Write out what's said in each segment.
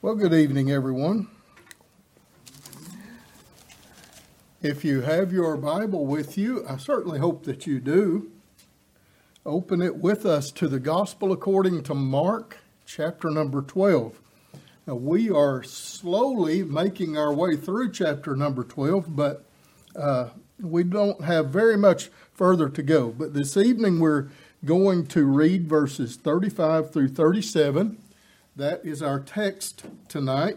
Well, good evening, everyone. If you have your Bible with you, I certainly hope that you do. Open it with us to the Gospel according to Mark, chapter number 12. Now, we are slowly making our way through chapter number 12, but uh, we don't have very much further to go. But this evening, we're going to read verses 35 through 37 that is our text tonight.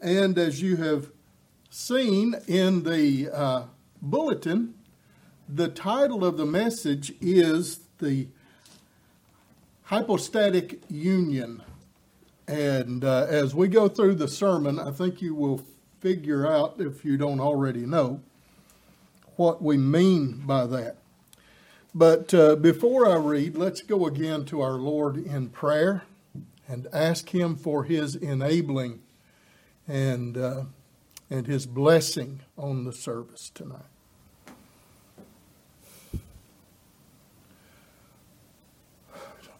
And as you have seen in the uh, bulletin, the title of the message is the hypostatic union. And uh, as we go through the sermon, I think you will figure out, if you don't already know, what we mean by that. But uh, before I read, let's go again to our Lord in prayer and ask Him for His enabling and, uh, and His blessing on the service tonight.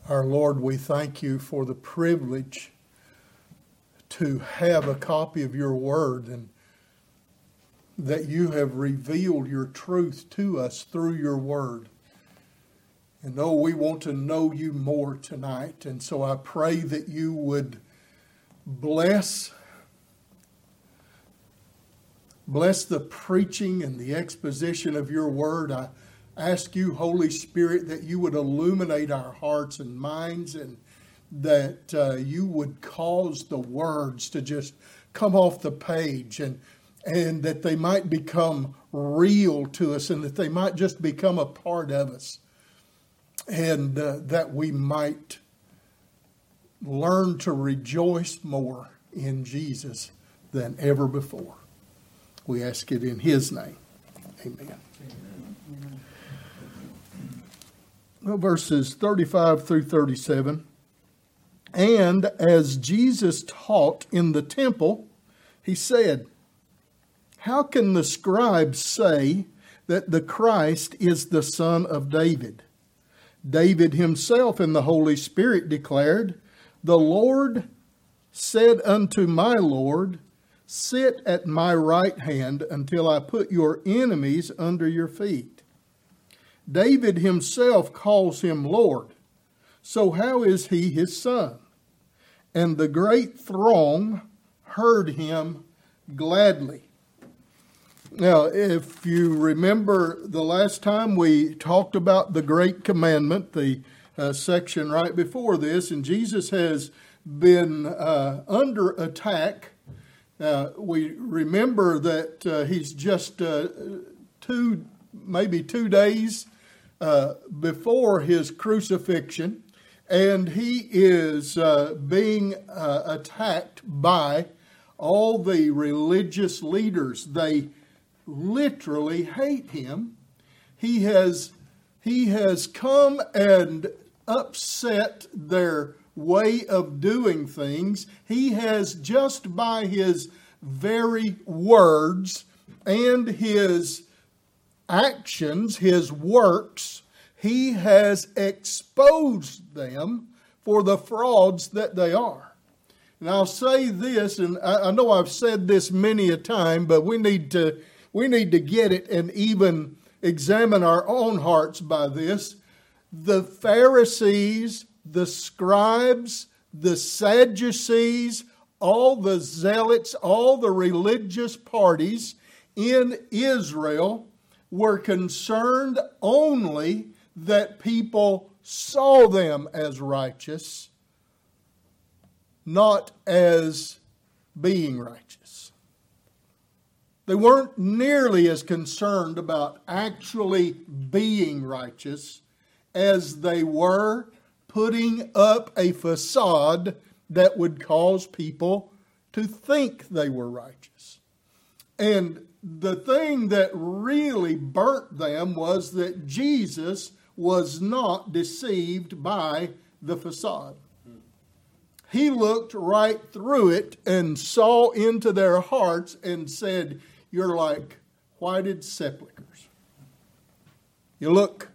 Our Lord, we thank you for the privilege to have a copy of your word and that you have revealed your truth to us through your word. And oh, we want to know you more tonight. And so I pray that you would bless bless the preaching and the exposition of your word. I ask you, Holy Spirit, that you would illuminate our hearts and minds and that uh, you would cause the words to just come off the page and and that they might become real to us and that they might just become a part of us and uh, that we might learn to rejoice more in Jesus than ever before. We ask it in His name. Amen. Amen. Verses 35 through 37. And as Jesus taught in the temple, he said, How can the scribes say that the Christ is the son of David? David himself in the Holy Spirit declared, The Lord said unto my Lord, Sit at my right hand until I put your enemies under your feet. David himself calls him Lord. So how is he his son? And the great throng heard him gladly. Now, if you remember the last time we talked about the Great Commandment, the uh, section right before this, and Jesus has been uh, under attack. Uh, we remember that uh, he's just uh, two, maybe two days uh, before his crucifixion, and he is being attacked by all the religious leaders. They literally hate him. He has, he has come and upset their way of doing things. He has just by his very words and his actions, his works, he has exposed them for the frauds that they are. And I'll say this, and I know I've said this many a time, but we need to we need to get it and even examine our own hearts by this. The Pharisees, the scribes, the Sadducees, all the zealots, all the religious parties in Israel were concerned only that people saw them as righteous, not as being righteous. They weren't nearly as concerned about actually being righteous as they were putting up a facade that would cause people to think they were righteous. And the thing that really burnt them was that Jesus was not deceived by the facade. He looked right through it and saw into their hearts and said, you're like whited sepulchres. You look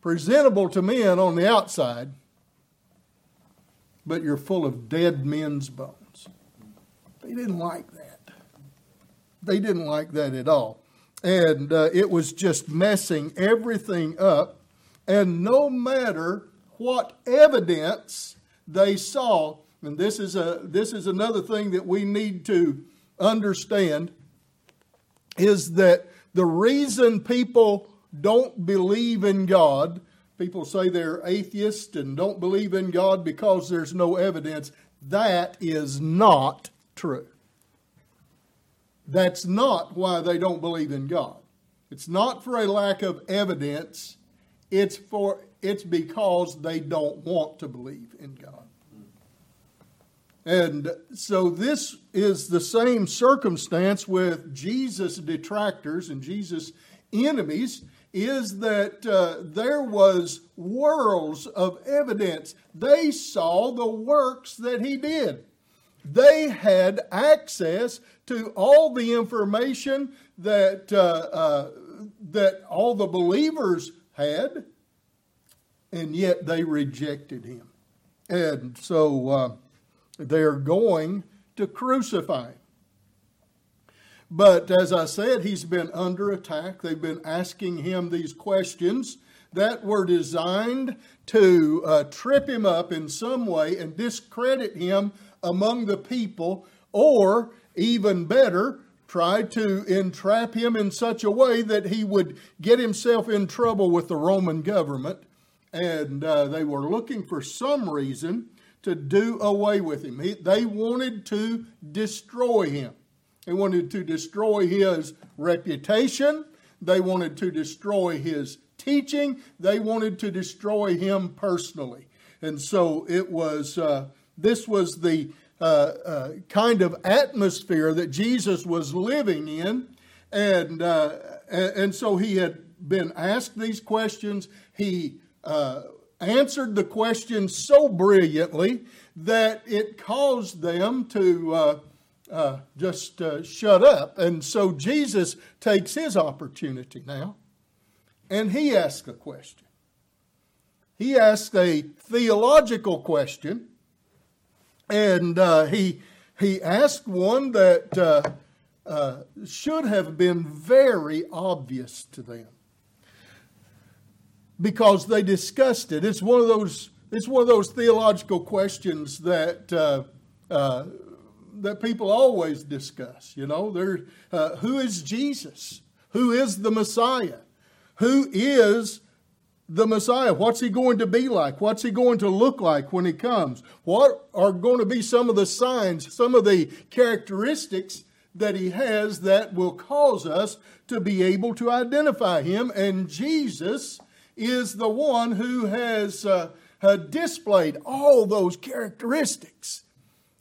presentable to men on the outside, but you're full of dead men's bones. They didn't like that. They didn't like that at all. And uh, it was just messing everything up. And no matter what evidence they saw, and this is, a, this is another thing that we need to understand, is that the reason people don't believe in God, people say they're atheists and don't believe in God because there's no evidence, that is not true. That's not why they don't believe in God. It's not for a lack of evidence. It's for it's because they don't want to believe in God. And so this is the same circumstance with Jesus' detractors and Jesus' enemies is that uh, there was worlds of evidence. They saw the works that he did. They had access to all the information that uh, uh, that all the believers had, and yet they rejected him. And so uh, they're going to crucify him. But as I said, he's been under attack. They've been asking him these questions that were designed to uh, trip him up in some way and discredit him among the people, or even better, try to entrap him in such a way that he would get himself in trouble with the Roman government. And uh, they were looking for some reason to do away with him. He, they wanted to destroy him. They wanted to destroy his reputation. They wanted to destroy his teaching. They wanted to destroy him personally. And so it was, uh, this was the uh, uh, kind of atmosphere that Jesus was living in. And, uh, and so he had been asked these questions. He uh, answered the question so brilliantly that it caused them to uh, uh, just uh, shut up. And so Jesus takes his opportunity now and he asks a question. He asks a theological question, and uh, he, he asked one that uh, uh, should have been very obvious to them because they discussed it. It's one of those, it's one of those theological questions that uh, that people always discuss. You know, there, uh, who is Jesus? Who is the Messiah? Who is the Messiah? What's he going to be like? What's he going to look like when he comes? What are going to be some of the signs, some of the characteristics that he has that will cause us to be able to identify him? And Jesus is the one who has uh, displayed all those characteristics.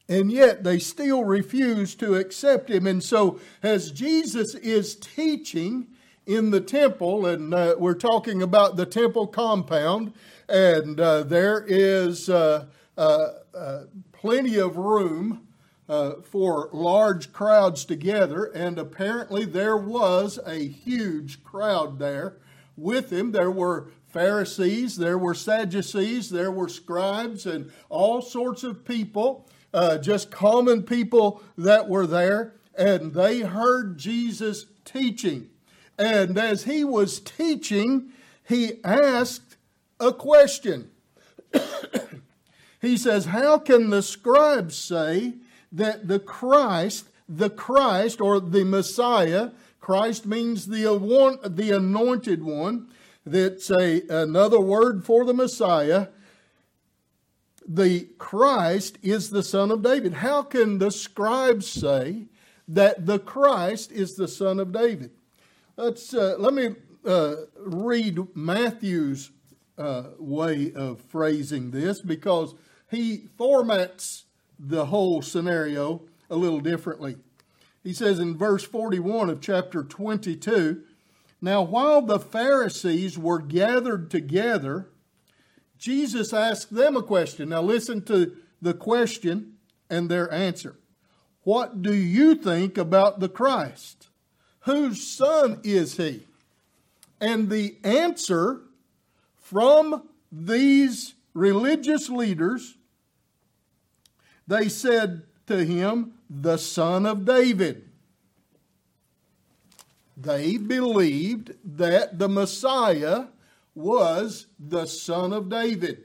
And yet they still refuse to accept him. And so, as Jesus is teaching in the temple, and uh, we're talking about the temple compound, and uh, there is uh, uh, uh plenty of room uh, for large crowds together, and apparently there was a huge crowd there with him. There were Pharisees, there were Sadducees, there were scribes, and all sorts of people uh, just common people that were there, and they heard Jesus teaching. And as he was teaching, he asked a question. he says, How can the scribes say that the Christ, the Christ or the Messiah, Christ means the, the anointed one, that's a, another word for the Messiah, the Christ is the son of David. How can the scribes say that the Christ is the son of David? Let's uh, let me uh, read Matthew's uh, way of phrasing this because he formats the whole scenario a little differently. He says in verse 41 of chapter 22 Now, while the Pharisees were gathered together, Jesus asked them a question. Now, listen to the question and their answer. What do you think about the Christ? Whose son is he? And the answer from these religious leaders, they said to him, the son of David. They believed that the Messiah was the son of David.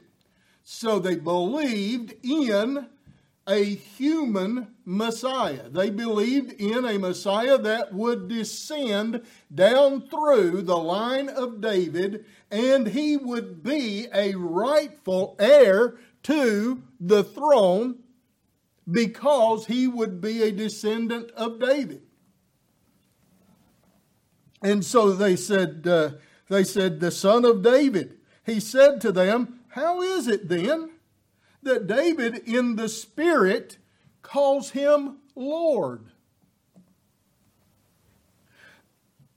So they believed in a human Messiah. They believed in a Messiah that would descend down through the line of David and he would be a rightful heir to the throne because he would be a descendant of David. And so they said, uh, they said, the son of David. He said to them, How is it then that David in the Spirit calls him Lord?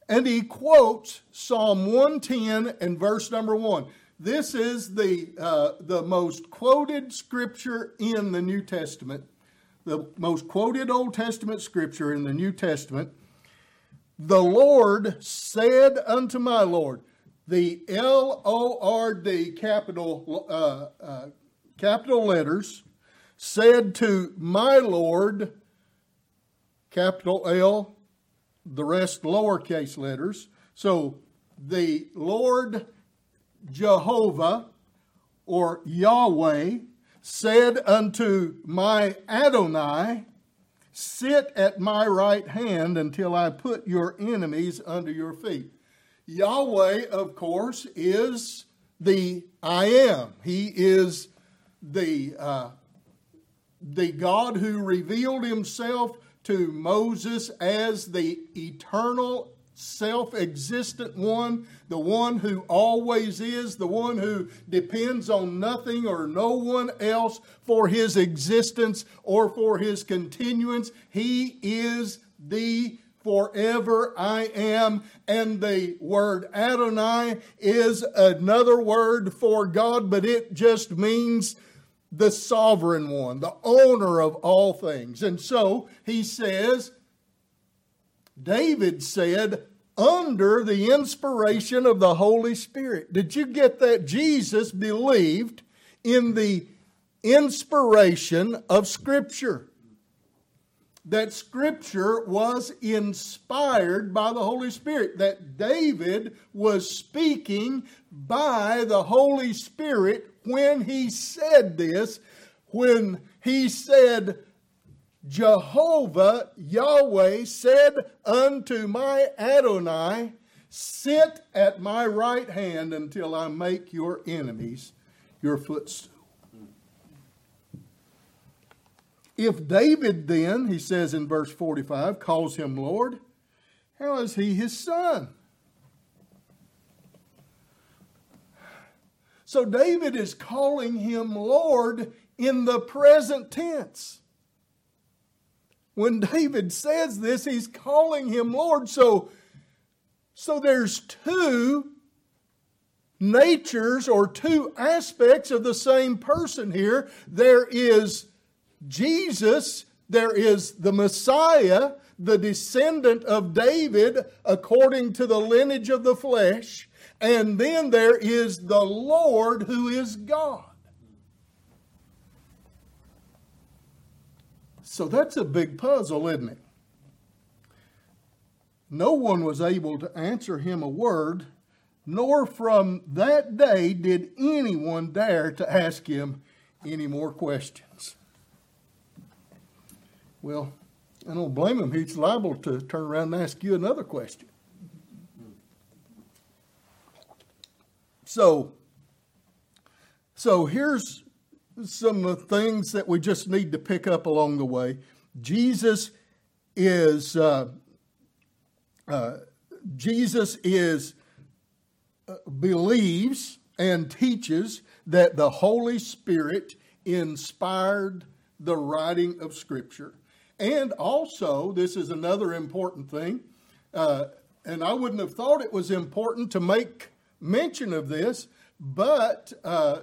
And he quotes Psalm 110 and verse number 1. This is the, uh, the most quoted scripture in the New Testament, the most quoted Old Testament scripture in the New Testament. The Lord said unto my Lord, the L O R D capital uh, uh, capital letters said to my Lord, capital L, the rest lowercase letters. So the Lord Jehovah or Yahweh said unto my Adonai, Sit at my right hand until I put your enemies under your feet. Yahweh, of course, is the I am. He is the, uh, the God who revealed himself to Moses as the eternal self existent one, the one who always is, the one who depends on nothing or no one else for his existence or for his continuance. He is the forever I am. And the word Adonai is another word for God, but it just means the sovereign one, the owner of all things. And so he says, David said, under the inspiration of the Holy Spirit. Did you get that? Jesus believed in the inspiration of Scripture. That Scripture was inspired by the Holy Spirit. That David was speaking by the Holy Spirit when he said this, when he said, Jehovah, Yahweh, said unto my Adonai, Sit at my right hand until I make your enemies your footstool. If David then, he says in verse 45, calls him Lord, how is he his son? So David is calling him Lord in the present tense. When David says this, he's calling him Lord. So, so there's two natures or two aspects of the same person here. There is Jesus, there is the Messiah, the descendant of David according to the lineage of the flesh. And then there is the Lord who is God. So that's a big puzzle, isn't it? No one was able to answer him a word, nor from that day did anyone dare to ask him any more questions. Well, I don't blame him. He's liable to turn around and ask you another question. So, so here's some things that we just need to pick up along the way. Jesus is uh, uh, Jesus is uh, believes and teaches that the Holy Spirit inspired the writing of Scripture, and also this is another important thing. Uh, and I wouldn't have thought it was important to make mention of this, but uh,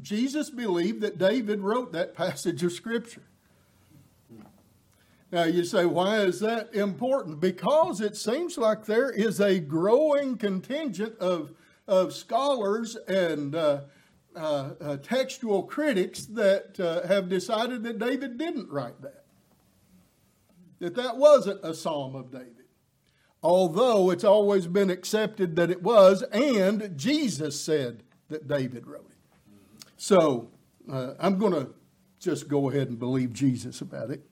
Jesus believed that David wrote that passage of Scripture. Now you say, why is that important? Because it seems like there is a growing contingent of, of scholars and, uh, uh, uh, textual critics that uh, have decided that David didn't write that, that that wasn't a psalm of David. Although it's always been accepted that it was, and Jesus said that David wrote. So uh, I'm going to just go ahead and believe Jesus about it.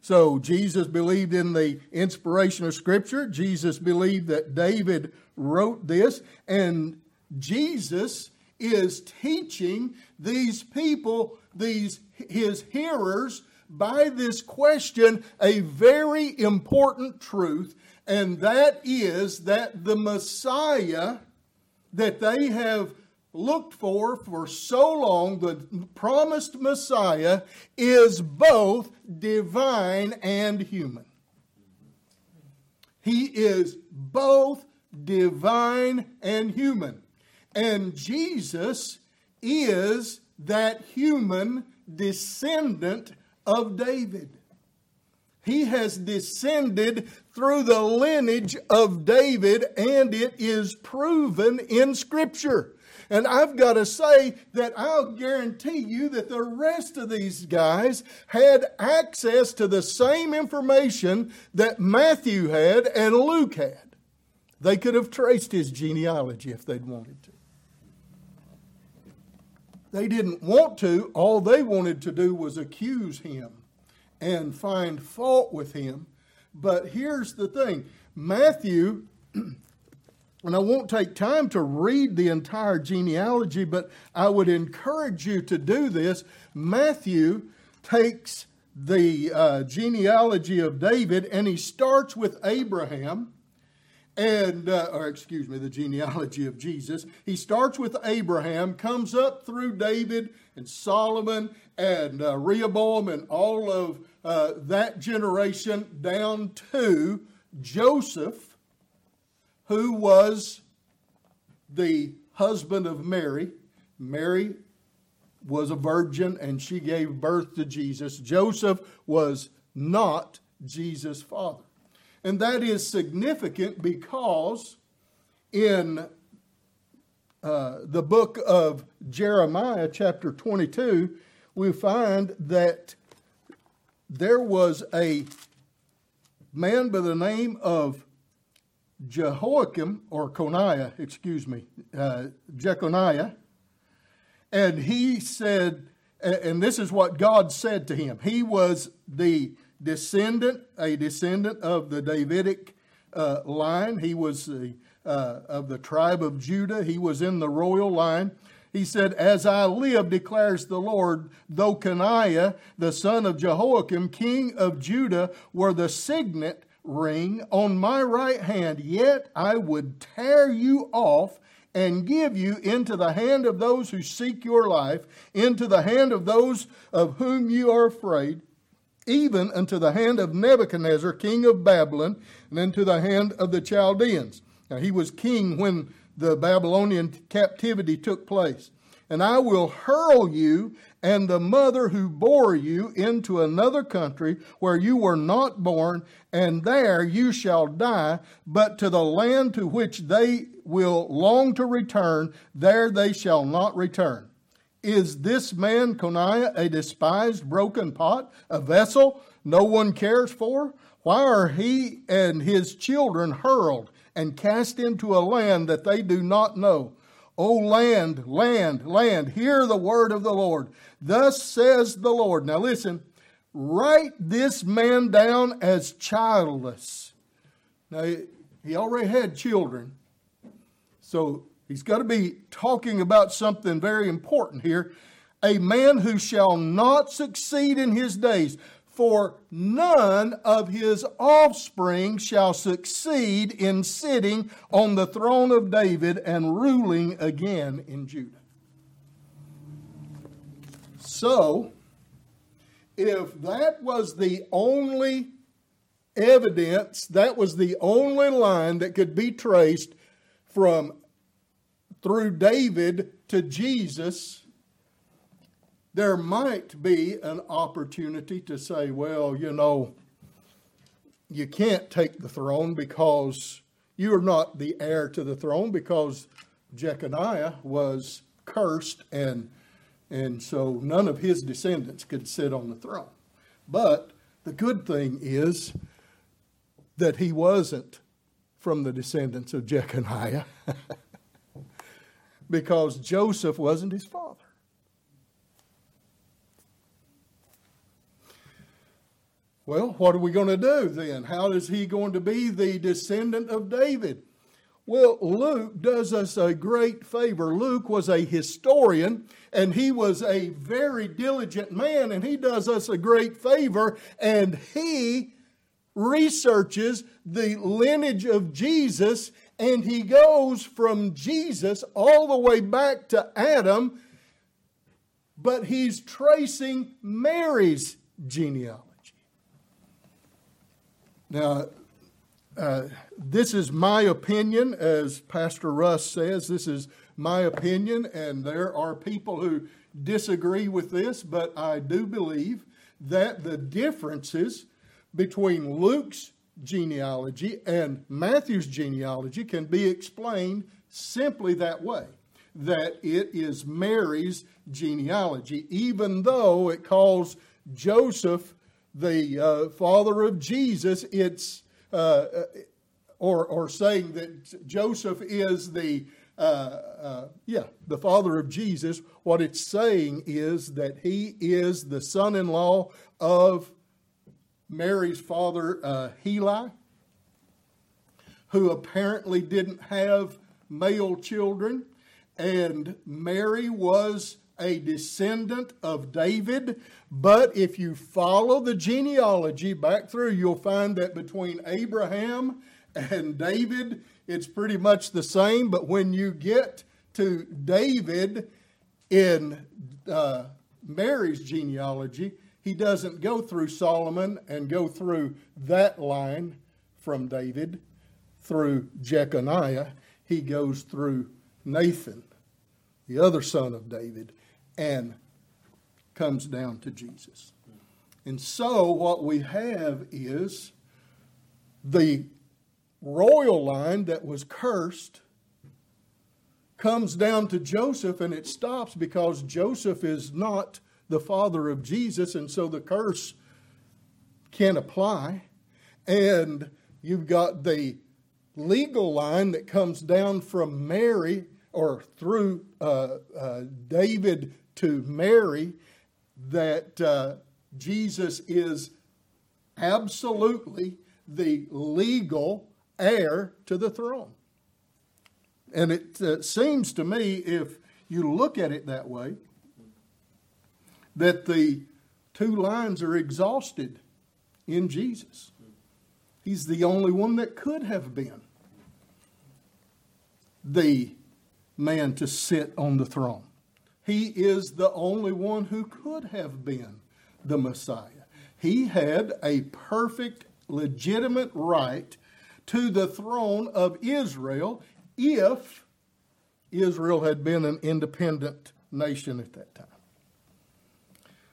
So Jesus believed in the inspiration of Scripture. Jesus believed that David wrote this, and Jesus is teaching these people, these his hearers, by this question, a very important truth, and that is that the Messiah that they have looked for for so long, the promised Messiah, is both divine and human. He is both divine and human. And Jesus is that human descendant of David. He has descended through the lineage of David, and it is proven in Scripture. And I've got to say that I'll guarantee you that the rest of these guys had access to the same information that Matthew had and Luke had. They could have traced his genealogy if they'd wanted to. They didn't want to. All they wanted to do was accuse him and find fault with him. But here's the thing Matthew, and I won't take time to read the entire genealogy, but I would encourage you to do this. Matthew takes the uh, genealogy of David and he starts with Abraham and uh, or excuse me, the genealogy of Jesus. He starts with Abraham, comes up through David and Solomon and uh, Rehoboam and all of uh, that generation down to Joseph, who was the husband of Mary. Mary was a virgin and she gave birth to Jesus. Joseph was not Jesus' father. And that is significant because in uh, the book of Jeremiah, chapter 22, we find that there was a man by the name of Jehoiakim, or Coniah, excuse me, uh, Jeconiah, and he said, and this is what God said to him. He was the descendant, a descendant of the Davidic uh, line. He was the, uh, of the tribe of Judah. He was in the royal line. He said, As I live, declares the Lord, though Coniah, the son of Jehoiakim, king of Judah, were the signet ring on my right hand, yet I would tear you off and give you into the hand of those who seek your life, into the hand of those of whom you are afraid even unto the hand of Nebuchadnezzar, king of Babylon, and into the hand of the Chaldeans. Now, he was king when the Babylonian captivity took place. And I will hurl you and the mother who bore you into another country where you were not born, and there you shall die, but to the land to which they will long to return, there they shall not return. Is this man Coniah a despised broken pot, a vessel no one cares for? Why are he and his children hurled and cast into a land that they do not know? O land, land, land, hear the word of the Lord. Thus says the Lord. Now listen, write this man down as childless. Now, he already had children. So He's got to be talking about something very important here. A man who shall not succeed in his days, for none of his offspring shall succeed in sitting on the throne of David and ruling again in Judah. So, if that was the only evidence, that was the only line that could be traced from through David to Jesus, there might be an opportunity to say, well, you know, you can't take the throne because you are not the heir to the throne because Jeconiah was cursed, and, and so none of his descendants could sit on the throne. But the good thing is that he wasn't from the descendants of Jeconiah because Joseph wasn't his father. Well, what are we going to do then? How is he going to be the descendant of David? Well, Luke does us a great favor. Luke was a historian and he was a very diligent man, and he does us a great favor and he researches the lineage of Jesus and he goes from Jesus all the way back to Adam, but he's tracing Mary's genealogy. Now, uh, this is my opinion, as Pastor Russ says. This is my opinion, and there are people who disagree with this, but I do believe that the differences between Luke's genealogy and Matthew's genealogy can be explained simply that way that it is Mary's genealogy, even though it calls Joseph the uh, father of Jesus, it's uh, uh, or or saying that Joseph is the uh, uh, yeah the father of Jesus. What it's saying is that he is the son-in-law of Mary's father uh, Heli, who apparently didn't have male children, and Mary was a descendant of David. But if you follow the genealogy back through, you'll find that between Abraham and David, it's pretty much the same. But when you get to David in uh, Mary's genealogy, he doesn't go through Solomon and go through that line from David through Jeconiah. He goes through Nathan, the other son of David and comes down to Jesus. And so what we have is the royal line that was cursed comes down to Joseph and it stops because Joseph is not the father of Jesus, and so the curse can't apply. And you've got the legal line that comes down from Mary or through uh, uh, David to Mary that uh, Jesus is absolutely the legal heir to the throne. And it uh, seems to me, if you look at it that way, that the two lines are exhausted in Jesus. He's the only one that could have been the man to sit on the throne. He is the only one who could have been the Messiah. He had a perfect, legitimate right to the throne of Israel if Israel had been an independent nation at that time.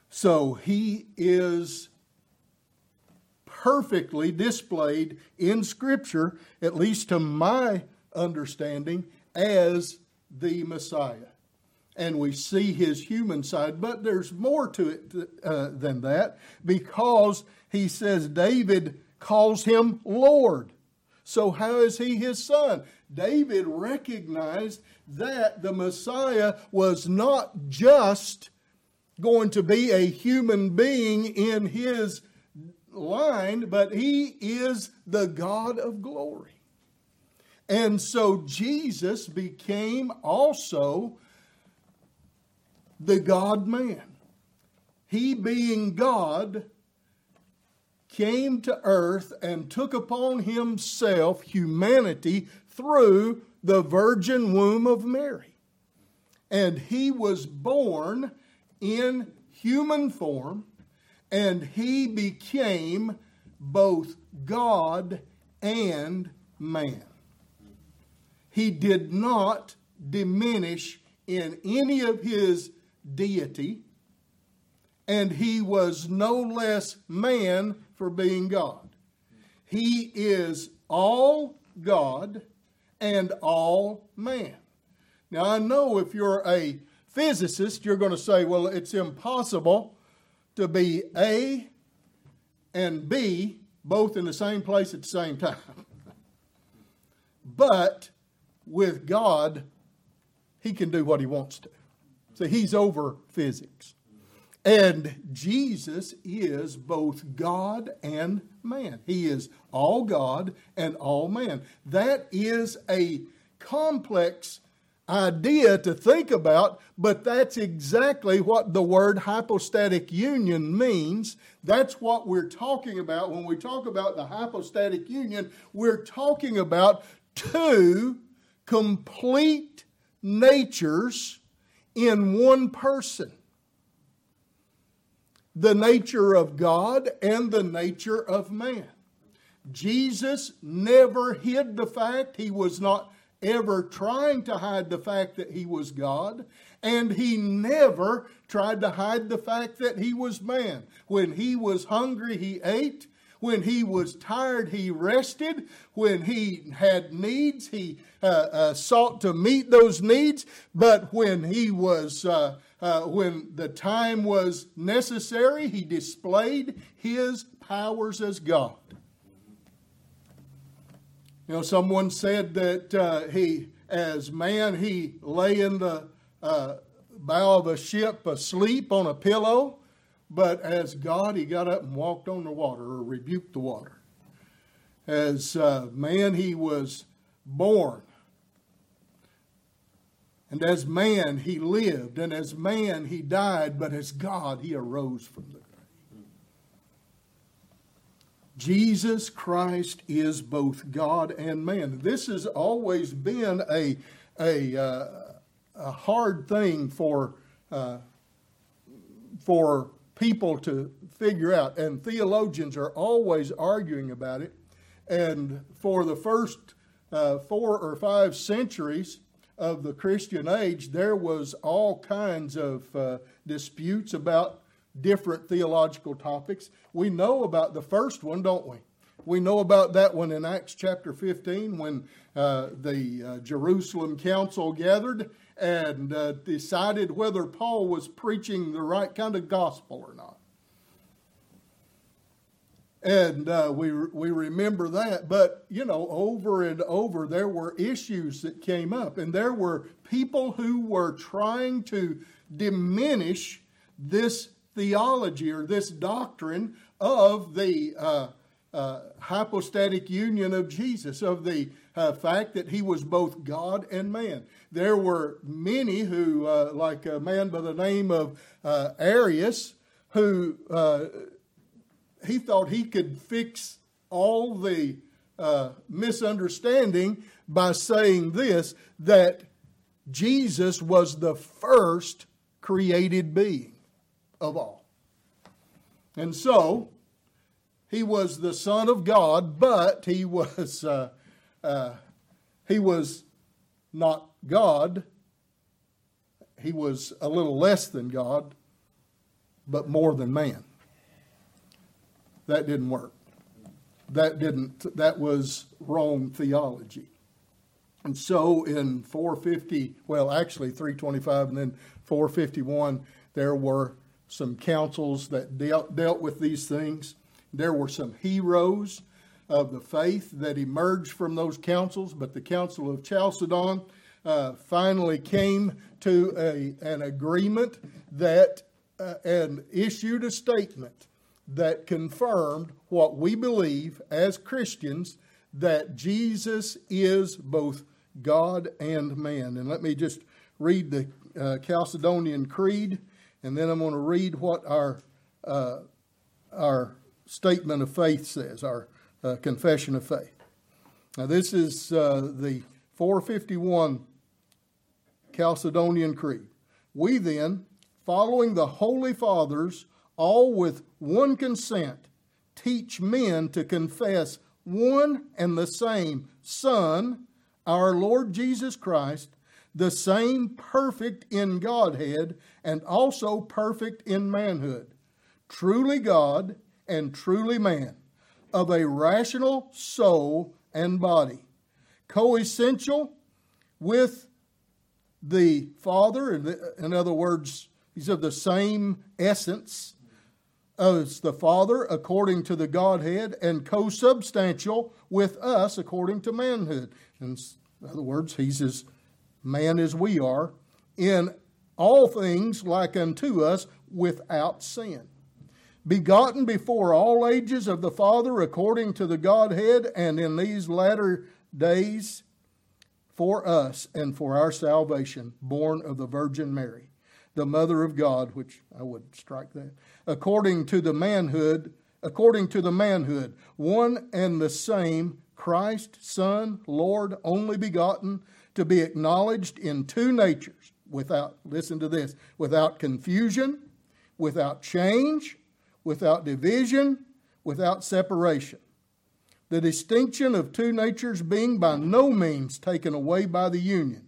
So he is perfectly displayed in Scripture, at least to my understanding, as the Messiah and we see his human side. But there's more to it uh, than that because he says David calls him Lord. So, how is he his son? David recognized that the Messiah was not just going to be a human being in his line, but he is the God of glory. And so Jesus became also the God man. He, being God, came to earth and took upon himself humanity through the virgin womb of Mary. And he was born in human form, and he became both God and man. He did not diminish in any of his deity, and he was no less man for being God. He is all God and all man. Now, I know if you're a physicist, you're going to say, well, it's impossible to be A and B both in the same place at the same time. but with God, He can do what He wants to. So He's over physics. And Jesus is both God and man. He is all God and all man. That is a complex idea to think about, but that's exactly what the word hypostatic union means. That's what we're talking about. When we talk about the hypostatic union, we're talking about two complete natures in one person the nature of God and the nature of man. Jesus never hid the fact, he was not ever trying to hide the fact that he was God, and he never tried to hide the fact that he was man. When he was hungry, he ate. When he was tired, he rested. When he had needs, he uh, uh, sought to meet those needs. But when he was uh, uh, when the time was necessary, he displayed his powers as God. You know, someone said that uh, he, as man, he lay in the uh, bow of a ship asleep on a pillow, but as God, he got up and walked on the water or rebuked the water. As uh, man, he was born and as man, he lived, and as man, he died, but as God, he arose from the grave. Jesus Christ is both God and man. This has always been a, a, uh, a hard thing for, uh, for people to figure out, and theologians are always arguing about it. And for the first uh, four or five centuries, of the Christian age, there was all kinds of uh, disputes about different theological topics. We know about the first one, don't we? We know about that one in Acts chapter 15 when uh, the uh, Jerusalem council gathered and uh, decided whether Paul was preaching the right kind of gospel or not. And uh, we, we remember that. But, you know, over and over, there were issues that came up. And there were people who were trying to diminish this theology or this doctrine of the uh, uh, hypostatic union of Jesus, of the uh, fact that he was both God and man. There were many who, uh, like a man by the name of uh, Arius, who uh, he thought he could fix all the uh, misunderstanding by saying this that Jesus was the first created being of all. And so, he was the Son of God, but he was, uh, uh, he was not God. He was a little less than God, but more than man that didn't work. That didn't, that was wrong theology. And so in 450, well, actually 325 and then 451, there were some councils that dealt, dealt with these things. There were some heroes of the faith that emerged from those councils, but the Council of Chalcedon uh, finally came to a, an agreement that uh, and issued a statement that confirmed what we believe as Christians that Jesus is both God and man. And let me just read the uh, Chalcedonian Creed, and then I'm going to read what our uh, our statement of faith says, our uh, confession of faith. Now, this is uh, the 451 Chalcedonian Creed. We then, following the Holy Fathers, all with one consent, teach men to confess one and the same Son, our Lord Jesus Christ, the same perfect in Godhead and also perfect in manhood, truly God and truly man, of a rational soul and body, coessential with the Father, in other words, he's of the same essence as the Father according to the Godhead, and co-substantial with us according to manhood. In other words, he's as man as we are, in all things like unto us without sin. Begotten before all ages of the Father according to the Godhead, and in these latter days for us and for our salvation, born of the Virgin Mary, the Mother of God, which I would strike that, according to the manhood, according to the manhood, one and the same Christ, Son, Lord, only begotten, to be acknowledged in two natures, without, listen to this, without confusion, without change, without division, without separation. The distinction of two natures being by no means taken away by the union,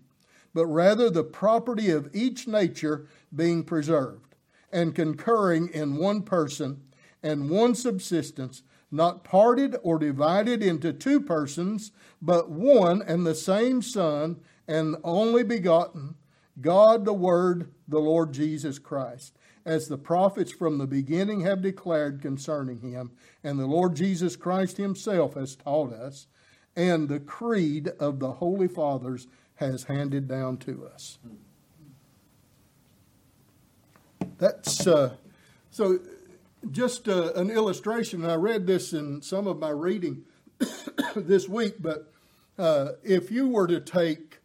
but rather the property of each nature being preserved, and concurring in one person and one subsistence, not parted or divided into two persons, but one and the same Son, and only begotten, God the Word, the Lord Jesus Christ as the prophets from the beginning have declared concerning him, and the Lord Jesus Christ himself has taught us, and the creed of the Holy Fathers has handed down to us. That's uh, so. Just uh, an illustration. I read this in some of my reading this week, but uh, if you were to take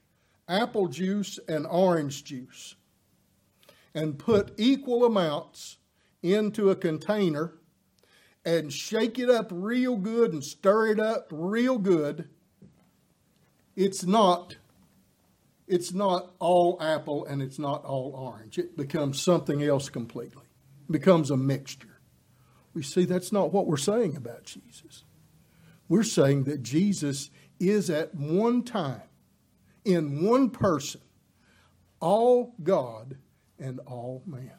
apple juice and orange juice and put equal amounts into a container and shake it up real good and stir it up real good, it's not it's not all apple and it's not all orange. It becomes something else completely. It becomes a mixture. We see that's not what we're saying about Jesus. We're saying that Jesus is at one time, in one person, all God and all men.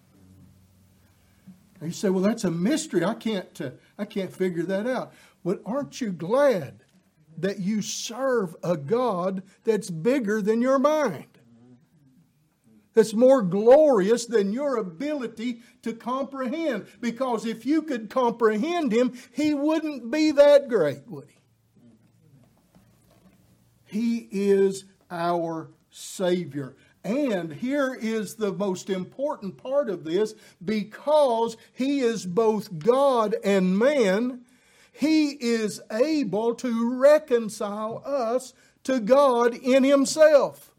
You say, well, that's a mystery. I can't, uh, I can't figure that out. But aren't you glad that you serve a God that's bigger than your mind? That's more glorious than your ability to comprehend. Because if you could comprehend Him, He wouldn't be that great, would He? He is our Savior. And here is the most important part of this because he is both God and man, he is able to reconcile us to God in himself.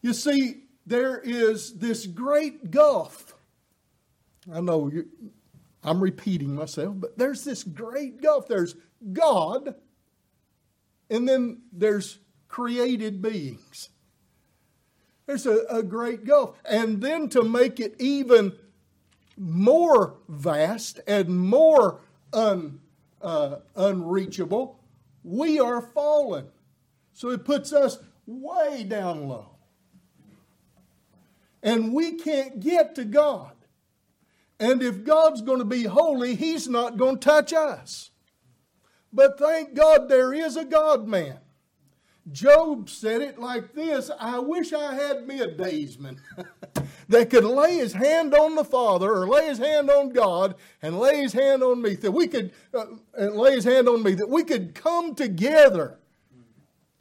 You see, there is this great gulf. I know you, I'm repeating myself, but there's this great gulf. There's God, and then there's created beings. There's a, a great gulf. And then to make it even more vast and more un, uh, unreachable, we are fallen. So it puts us way down low. And we can't get to God. And if God's going to be holy, He's not going to touch us. But thank God there is a God man Job said it like this I wish I had me a daysman that could lay his hand on the Father or lay his hand on God and lay his hand on me, that we could uh, lay his hand on me, that we could come together.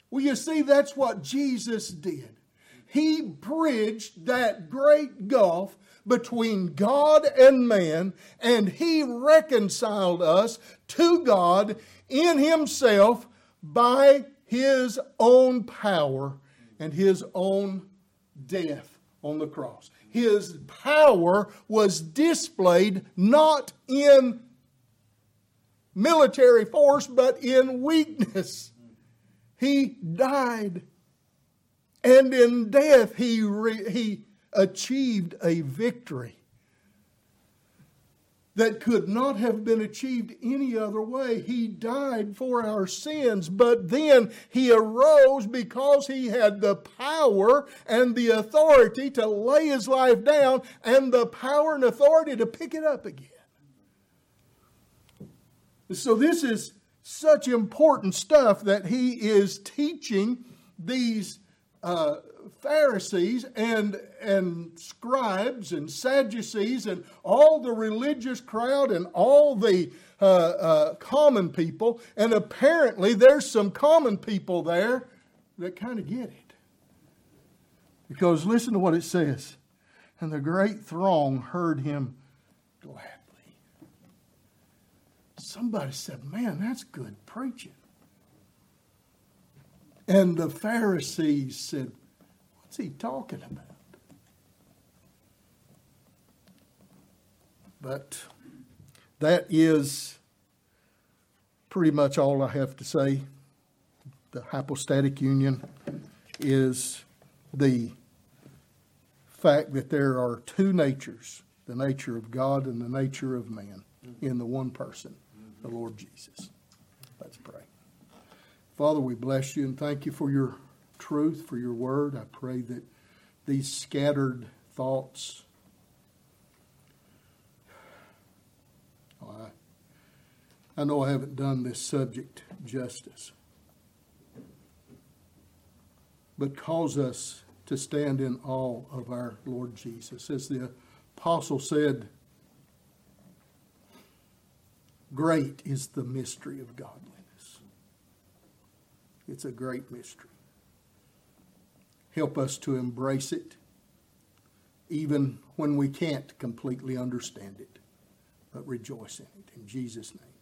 Well, you see, that's what Jesus did. He bridged that great gulf between God and man, and he reconciled us to God in himself by his own power and his own death on the cross. His power was displayed not in military force, but in weakness. He died. And in death, he, re- he achieved a victory that could not have been achieved any other way. He died for our sins, but then he arose because he had the power and the authority to lay his life down and the power and authority to pick it up again. So, this is such important stuff that he is teaching these uh, Pharisees and, and scribes and Sadducees and all the religious crowd and all the uh, uh, common people. And apparently, there's some common people there that kind of get it. Because listen to what it says. And the great throng heard him gladly. Somebody said, Man, that's good preaching. And the Pharisees said, What's he talking about? But that is pretty much all I have to say. The hypostatic union is the fact that there are two natures the nature of God and the nature of man in the one person, the Lord Jesus. Let's pray. Father, we bless you and thank you for your truth, for your word. I pray that these scattered thoughts, oh, I, I know I haven't done this subject justice, but cause us to stand in awe of our Lord Jesus. As the apostle said, Great is the mystery of godliness. It's a great mystery. Help us to embrace it, even when we can't completely understand it, but rejoice in it. In Jesus' name.